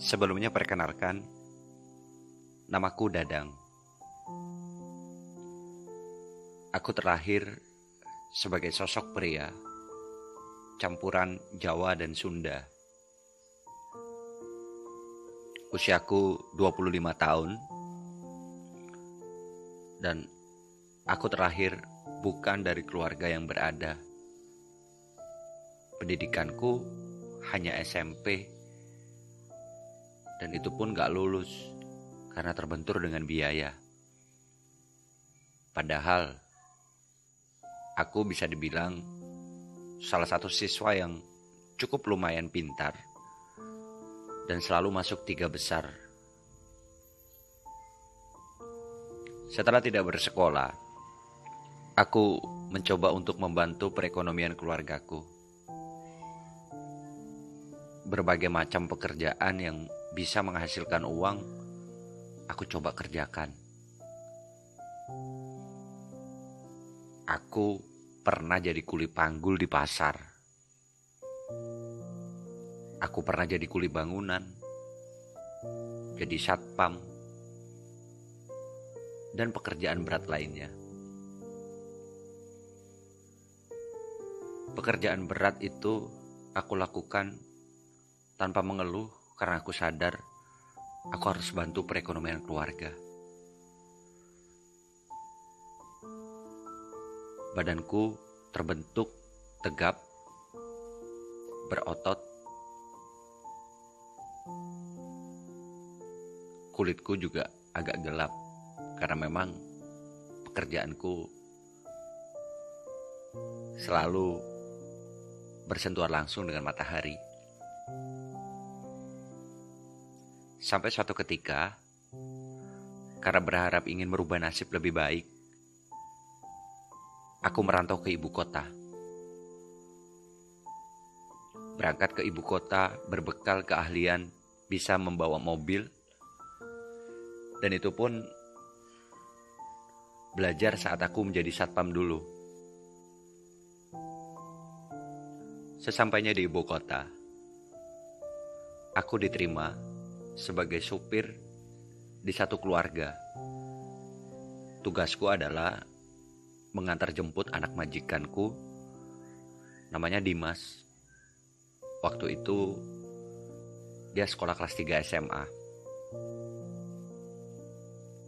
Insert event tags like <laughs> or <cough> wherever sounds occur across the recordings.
Sebelumnya perkenalkan, namaku Dadang. Aku terlahir sebagai sosok pria, campuran Jawa dan Sunda. Usiaku 25 tahun, dan aku terlahir bukan dari keluarga yang berada. Pendidikanku hanya SMP dan itu pun gak lulus karena terbentur dengan biaya. Padahal aku bisa dibilang salah satu siswa yang cukup lumayan pintar dan selalu masuk tiga besar. Setelah tidak bersekolah, aku mencoba untuk membantu perekonomian keluargaku. Berbagai macam pekerjaan yang bisa menghasilkan uang, aku coba kerjakan. Aku pernah jadi kuli panggul di pasar. Aku pernah jadi kuli bangunan, jadi satpam, dan pekerjaan berat lainnya. Pekerjaan berat itu aku lakukan tanpa mengeluh karena aku sadar aku harus bantu perekonomian keluarga. Badanku terbentuk tegap, berotot, kulitku juga agak gelap karena memang pekerjaanku selalu bersentuhan langsung dengan matahari. Sampai suatu ketika, karena berharap ingin merubah nasib lebih baik, aku merantau ke ibu kota. Berangkat ke ibu kota berbekal keahlian bisa membawa mobil, dan itu pun belajar saat aku menjadi satpam dulu. Sesampainya di ibu kota, aku diterima sebagai supir di satu keluarga. Tugasku adalah mengantar jemput anak majikanku, namanya Dimas. Waktu itu dia sekolah kelas 3 SMA.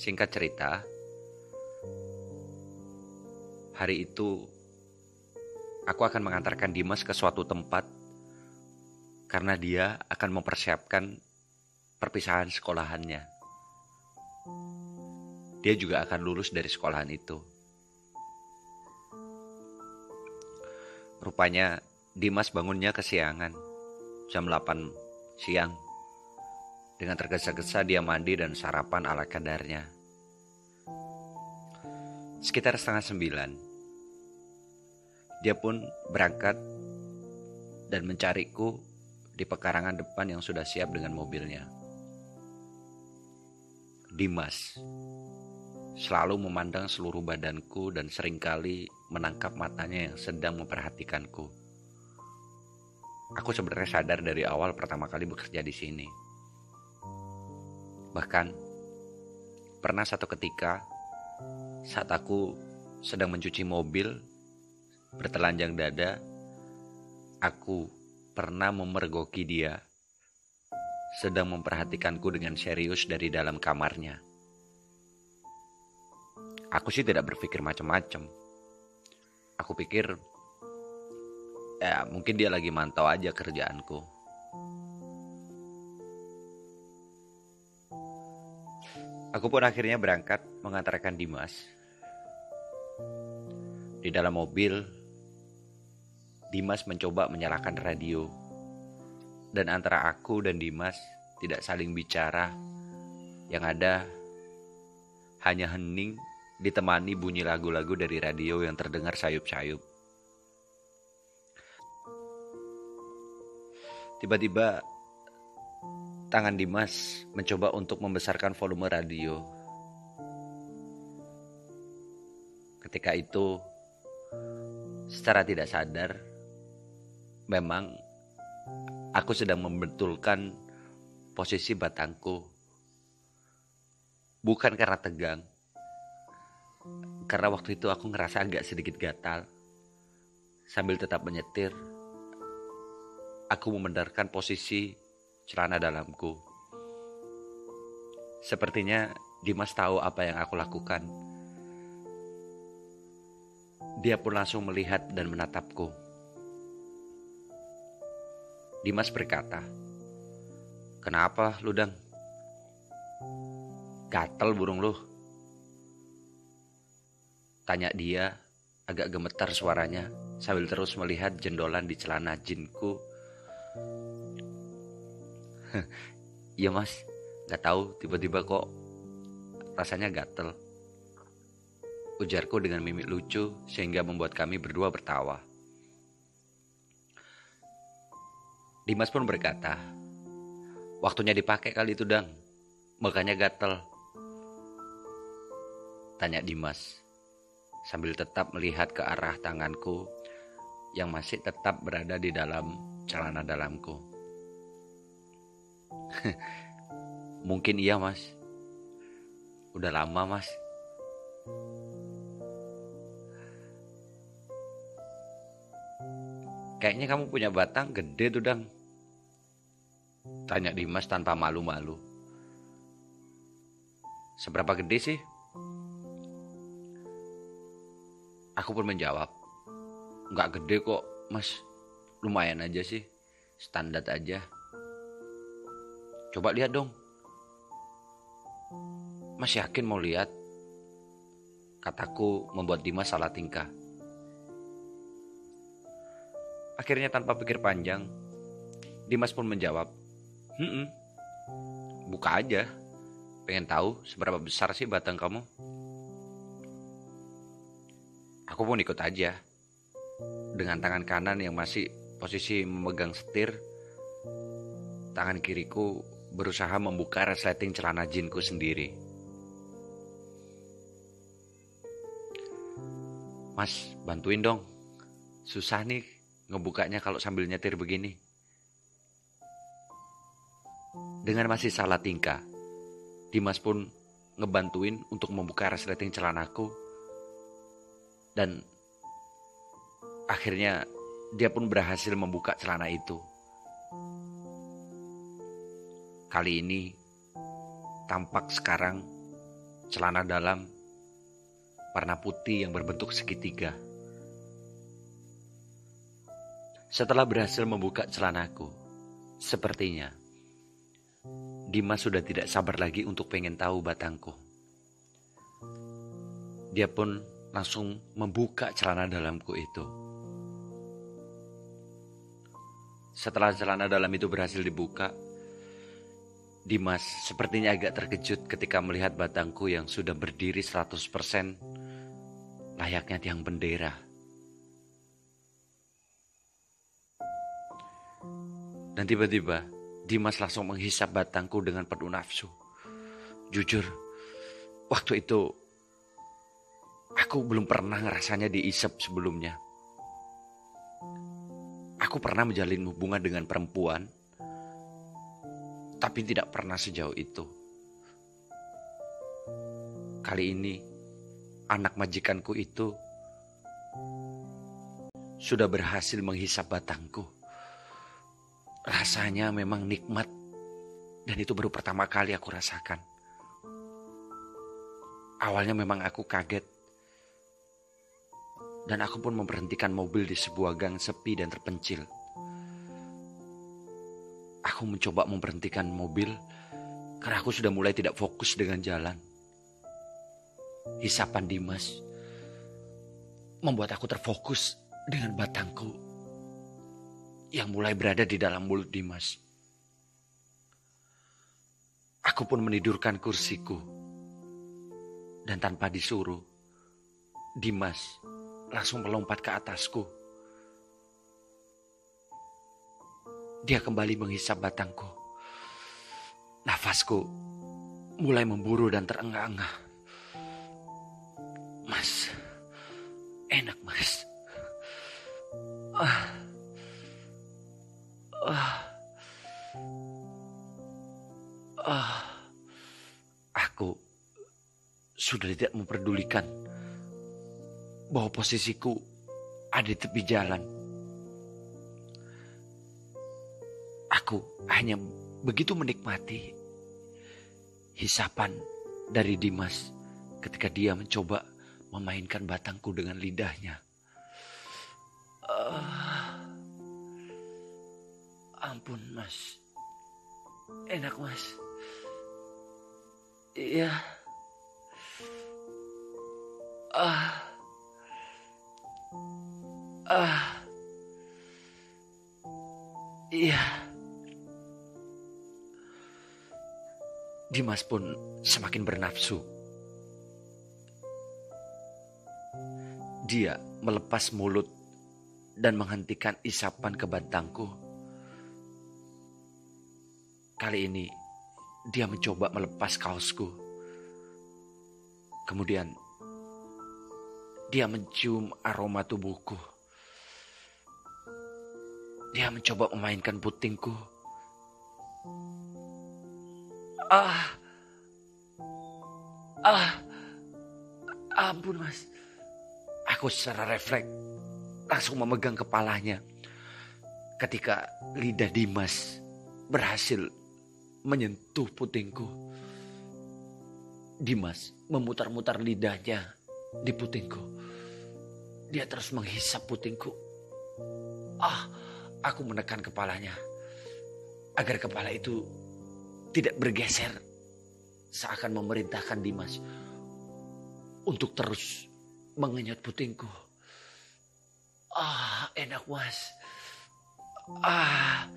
Singkat cerita, hari itu aku akan mengantarkan Dimas ke suatu tempat karena dia akan mempersiapkan perpisahan sekolahannya. Dia juga akan lulus dari sekolahan itu. Rupanya Dimas bangunnya kesiangan, jam 8 siang. Dengan tergesa-gesa dia mandi dan sarapan ala kadarnya. Sekitar setengah sembilan, dia pun berangkat dan mencariku di pekarangan depan yang sudah siap dengan mobilnya. Dimas selalu memandang seluruh badanku dan sering kali menangkap matanya yang sedang memperhatikanku. Aku sebenarnya sadar dari awal pertama kali bekerja di sini. Bahkan pernah satu ketika saat aku sedang mencuci mobil bertelanjang dada, aku pernah memergoki dia sedang memperhatikanku dengan serius dari dalam kamarnya. Aku sih tidak berpikir macam-macam. Aku pikir, ya mungkin dia lagi mantau aja kerjaanku. Aku pun akhirnya berangkat mengantarkan Dimas. Di dalam mobil, Dimas mencoba menyalakan radio dan antara aku dan Dimas tidak saling bicara. Yang ada hanya hening ditemani bunyi lagu-lagu dari radio yang terdengar sayup-sayup. Tiba-tiba tangan Dimas mencoba untuk membesarkan volume radio. ketika itu secara tidak sadar memang aku sedang membetulkan posisi batangku. Bukan karena tegang karena waktu itu aku ngerasa agak sedikit gatal. Sambil tetap menyetir aku membenarkan posisi celana dalamku. Sepertinya Dimas tahu apa yang aku lakukan. Dia pun langsung melihat dan menatapku. Dimas berkata, Kenapa lu dang? Gatel burung lu. Tanya dia agak gemetar suaranya sambil terus melihat jendolan di celana jinku. <laughs> Iya mas, gak tahu tiba-tiba kok rasanya gatel ujarku dengan mimik lucu sehingga membuat kami berdua bertawa. Dimas pun berkata, waktunya dipakai kali itu dang, makanya gatel. Tanya Dimas, sambil tetap melihat ke arah tanganku yang masih tetap berada di dalam celana dalamku. <laughs> Mungkin iya mas, udah lama mas. Kayaknya kamu punya batang gede tuh dang. Tanya Dimas tanpa malu-malu. Seberapa gede sih? Aku pun menjawab. Nggak gede kok mas. Lumayan aja sih. Standar aja. Coba lihat dong. Mas yakin mau lihat? Kataku membuat Dimas salah tingkah. Akhirnya tanpa pikir panjang, Dimas pun menjawab, Hmm, buka aja. Pengen tahu seberapa besar sih batang kamu? Aku pun ikut aja. Dengan tangan kanan yang masih posisi memegang setir, tangan kiriku berusaha membuka resleting celana jinku sendiri. Mas, bantuin dong. Susah nih ngebukanya kalau sambil nyetir begini. Dengan masih salah tingkah, Dimas pun ngebantuin untuk membuka resleting celanaku. Dan akhirnya dia pun berhasil membuka celana itu. Kali ini tampak sekarang celana dalam warna putih yang berbentuk segitiga. Setelah berhasil membuka celanaku, sepertinya Dimas sudah tidak sabar lagi untuk pengen tahu batangku. Dia pun langsung membuka celana dalamku itu. Setelah celana dalam itu berhasil dibuka, Dimas sepertinya agak terkejut ketika melihat batangku yang sudah berdiri 100% layaknya tiang bendera. Dan tiba-tiba Dimas langsung menghisap batangku dengan penuh nafsu. Jujur, waktu itu aku belum pernah ngerasanya diisap sebelumnya. Aku pernah menjalin hubungan dengan perempuan, tapi tidak pernah sejauh itu. Kali ini, anak majikanku itu sudah berhasil menghisap batangku. Rasanya memang nikmat dan itu baru pertama kali aku rasakan. Awalnya memang aku kaget. Dan aku pun memberhentikan mobil di sebuah gang sepi dan terpencil. Aku mencoba memberhentikan mobil karena aku sudah mulai tidak fokus dengan jalan. Hisapan Dimas membuat aku terfokus dengan batangku yang mulai berada di dalam mulut Dimas. Aku pun menidurkan kursiku. Dan tanpa disuruh, Dimas langsung melompat ke atasku. Dia kembali menghisap batangku. Nafasku mulai memburu dan terengah-engah. Mas, enak mas. Ah. Ah. Ah. Aku sudah tidak memperdulikan bahwa posisiku ada di tepi jalan. Aku hanya begitu menikmati hisapan dari Dimas ketika dia mencoba memainkan batangku dengan lidahnya. Ampun mas, enak mas. Iya. Ah. Ah. Iya. Dimas pun semakin bernafsu. Dia melepas mulut dan menghentikan isapan ke batangku. Kali ini dia mencoba melepas kaosku. Kemudian dia mencium aroma tubuhku. Dia mencoba memainkan putingku. Ah. Ah. Ampun, Mas. Aku secara refleks langsung memegang kepalanya. Ketika lidah Dimas berhasil menyentuh putingku. Dimas memutar-mutar lidahnya di putingku. Dia terus menghisap putingku. Ah, aku menekan kepalanya agar kepala itu tidak bergeser seakan memerintahkan Dimas untuk terus mengenyot putingku. Ah, enak mas. Ah,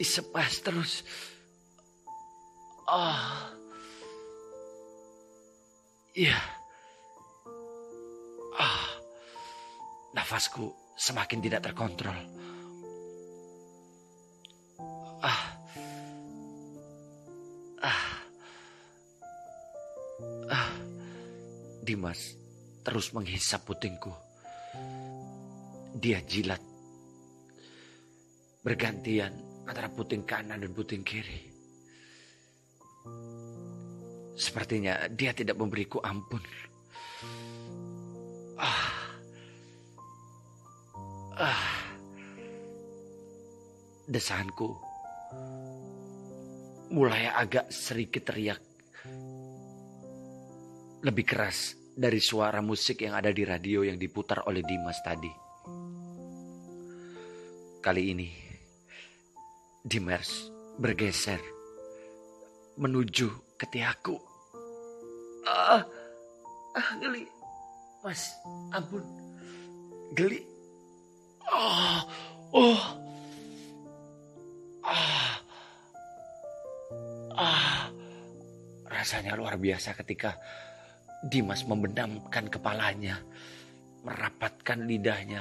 isep mas terus. Ah, iya. Ah, nafasku semakin tidak terkontrol. Ah, ah, ah. Dimas terus menghisap putingku. Dia jilat. Bergantian antara puting kanan dan puting kiri. Sepertinya dia tidak memberiku ampun. Ah. Desahanku mulai agak sedikit teriak. Lebih keras dari suara musik yang ada di radio yang diputar oleh Dimas tadi. Kali ini, Dimas bergeser menuju ke tiaku. Ah, ah, geli. Mas, ampun. Geli. Oh, oh. Ah. Ah. Rasanya luar biasa ketika Dimas membenamkan kepalanya, merapatkan lidahnya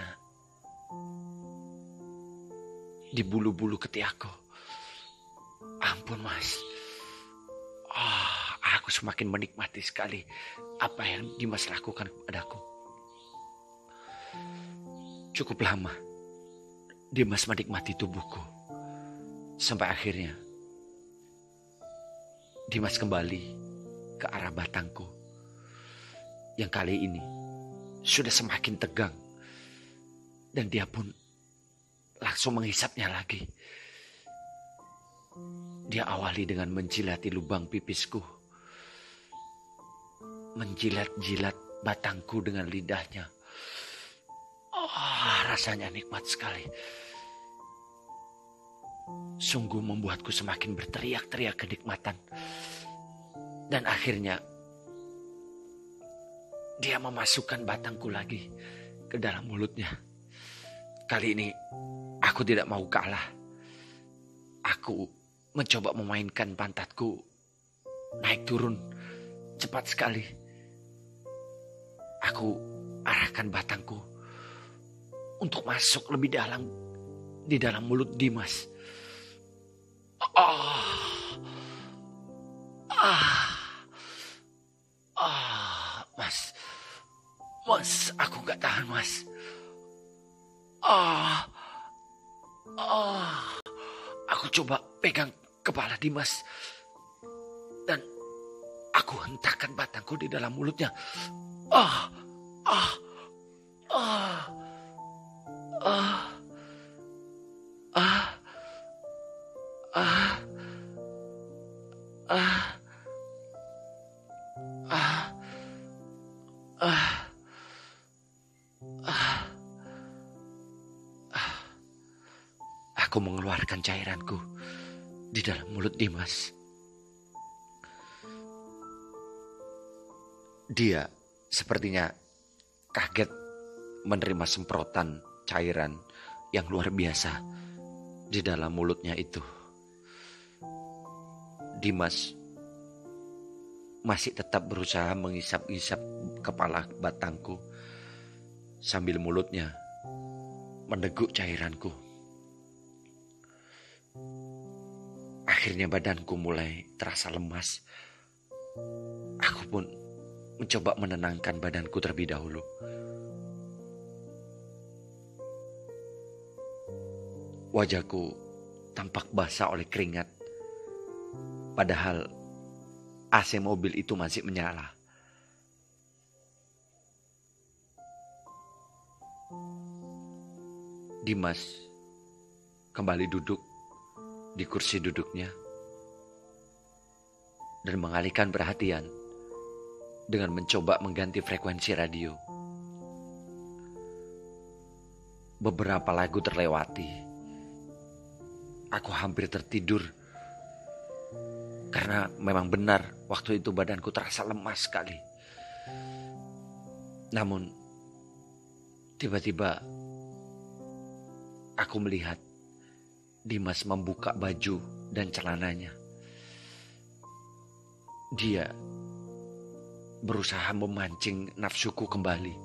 di bulu-bulu ketiakku. Ampun mas, ah, aku semakin menikmati sekali apa yang Dimas lakukan kepadaku. Cukup lama Dimas menikmati tubuhku. Sampai akhirnya Dimas kembali ke arah batangku. Yang kali ini sudah semakin tegang. Dan dia pun langsung menghisapnya lagi. Dia awali dengan menjilati lubang pipisku. Menjilat-jilat batangku dengan lidahnya. Oh, rasanya nikmat sekali. Sungguh membuatku semakin berteriak-teriak kenikmatan. Dan akhirnya dia memasukkan batangku lagi ke dalam mulutnya. Kali ini aku tidak mau kalah. Aku mencoba memainkan pantatku. Naik turun. Cepat sekali. Aku arahkan batangku untuk masuk lebih dalam di dalam mulut Dimas. Ah, ah, ah, Mas, Mas, aku gak tahan, Mas. Ah, ah, aku coba pegang kepala Dimas dan aku hentakkan batangku di dalam mulutnya. Ah, ah, ah, ah, ah, ah. Dia sepertinya kaget menerima semprotan cairan yang luar biasa di dalam mulutnya itu. Dimas masih tetap berusaha mengisap-isap kepala batangku sambil mulutnya meneguk cairanku. Akhirnya badanku mulai terasa lemas. Aku pun mencoba menenangkan badanku terlebih dahulu. Wajahku tampak basah oleh keringat. Padahal AC mobil itu masih menyala. Dimas kembali duduk di kursi duduknya dan mengalihkan perhatian dengan mencoba mengganti frekuensi radio. Beberapa lagu terlewati. Aku hampir tertidur karena memang benar waktu itu badanku terasa lemas sekali. Namun tiba-tiba aku melihat Dimas membuka baju dan celananya. Dia berusaha memancing nafsuku kembali.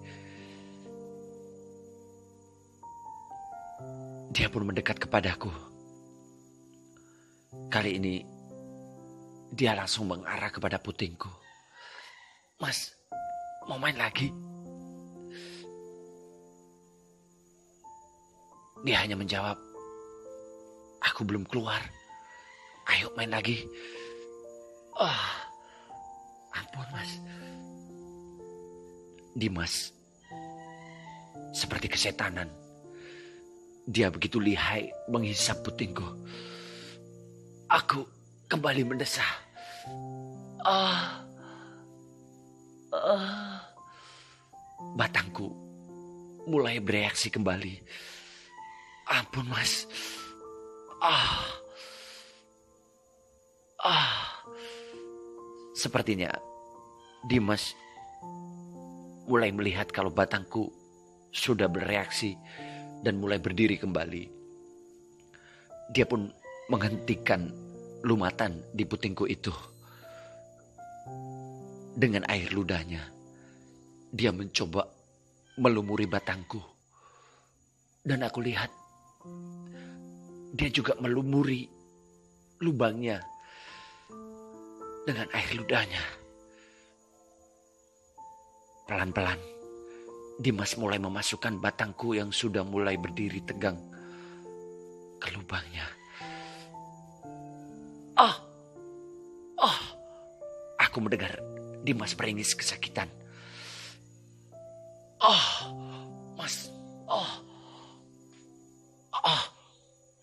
Dia pun mendekat kepadaku. Kali ini dia langsung mengarah kepada putingku. Mas, mau main lagi? Dia hanya menjawab, Aku belum keluar. Ayo main lagi. Ah, oh, ampun mas. Dimas, seperti kesetanan. Dia begitu lihai menghisap putingku. Aku kembali mendesah. Ah, ah. Batangku mulai bereaksi kembali. Ampun mas. Ah. Ah. Sepertinya Dimas mulai melihat kalau batangku sudah bereaksi dan mulai berdiri kembali. Dia pun menghentikan lumatan di putingku itu. Dengan air ludahnya, dia mencoba melumuri batangku. Dan aku lihat dia juga melumuri lubangnya dengan air ludahnya. Pelan-pelan, Dimas mulai memasukkan batangku yang sudah mulai berdiri tegang ke lubangnya. Oh, oh, aku mendengar Dimas beringis kesakitan. Oh, Mas, oh, oh,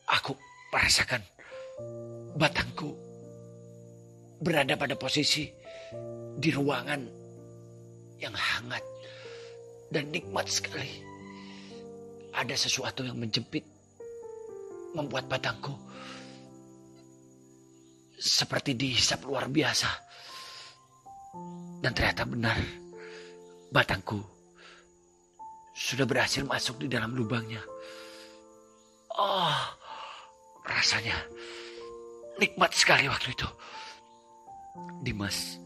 Aku merasakan batangku berada pada posisi di ruangan yang hangat dan nikmat sekali. Ada sesuatu yang menjepit, membuat batangku seperti dihisap luar biasa. Dan ternyata benar, batangku sudah berhasil masuk di dalam lubangnya. Oh, Rasanya nikmat sekali waktu itu. Dimas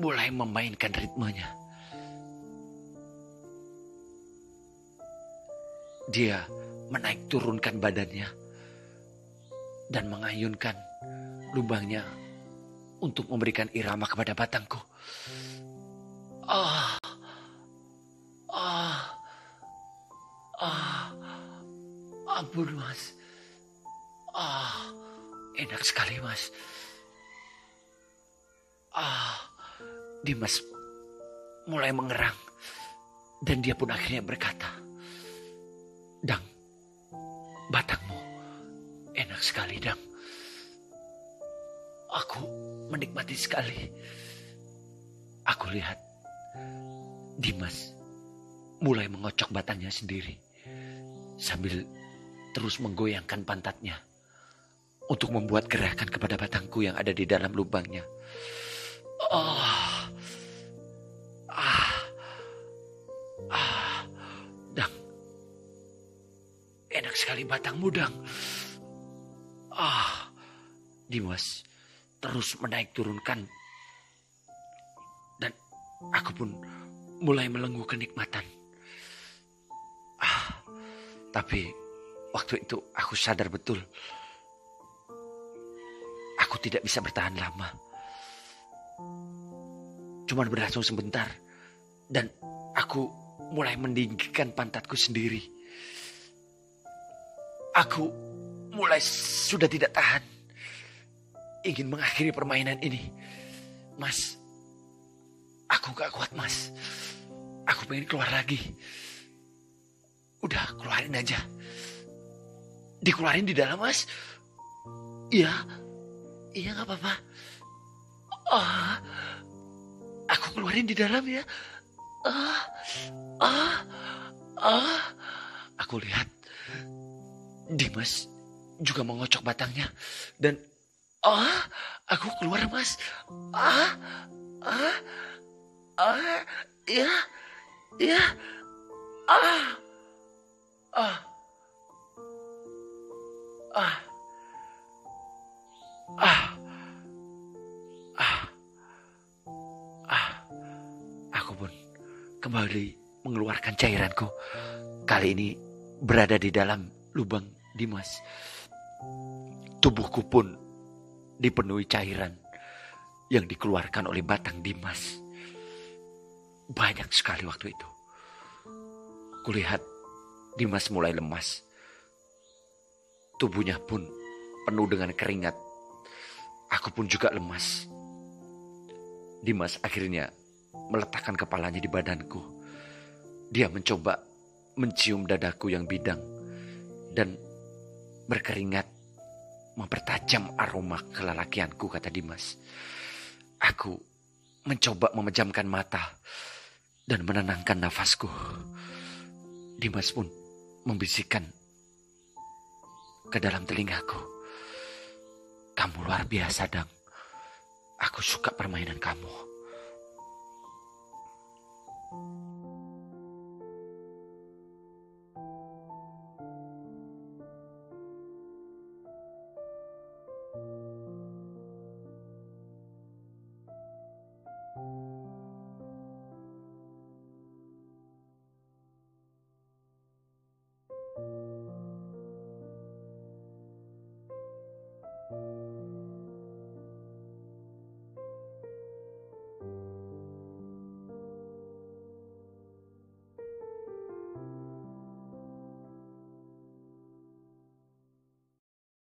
mulai memainkan ritmenya. Dia menaik turunkan badannya dan mengayunkan lubangnya untuk memberikan irama kepada batangku. Ah, ah, ah, ampun mas. Ah, enak sekali mas. Ah, Dimas mulai mengerang. Dan dia pun akhirnya berkata, Dang, batangmu enak sekali, Dang. Aku menikmati sekali. Aku lihat Dimas mulai mengocok batangnya sendiri sambil terus menggoyangkan pantatnya untuk membuat gerakan kepada batangku yang ada di dalam lubangnya. Oh, ah, dang, enak sekali batang mudang. Ah, Dimas terus menaik turunkan dan aku pun mulai melenggu kenikmatan. Ah, tapi waktu itu aku sadar betul aku tidak bisa bertahan lama. Cuma berlangsung sebentar dan aku mulai mendinggikan pantatku sendiri. Aku mulai sudah tidak tahan. Ingin mengakhiri permainan ini. Mas, aku gak kuat mas. Aku pengen keluar lagi. Udah, keluarin aja. Dikeluarin di dalam, Mas. Iya. Iya, gak apa-apa. Ah, aku keluarin di dalam ya. Ah, ah, ah. Aku lihat Dimas juga mengocok batangnya dan ah, aku keluar mas. Ah, ah, ah, ya, ya, ah, ah, ah, ah, ah, ah. Aku pun kembali mengeluarkan cairanku. Kali ini berada di dalam lubang Dimas. Tubuhku pun dipenuhi cairan yang dikeluarkan oleh batang Dimas. Banyak sekali waktu itu. Kulihat Dimas mulai lemas. Tubuhnya pun penuh dengan keringat. Aku pun juga lemas. Dimas akhirnya meletakkan kepalanya di badanku. Dia mencoba mencium dadaku yang bidang dan berkeringat mempertajam aroma kelelakianku kata Dimas. Aku mencoba memejamkan mata dan menenangkan nafasku. Dimas pun membisikkan ke dalam telingaku. Kamu luar biasa, Dang. Aku suka permainan kamu.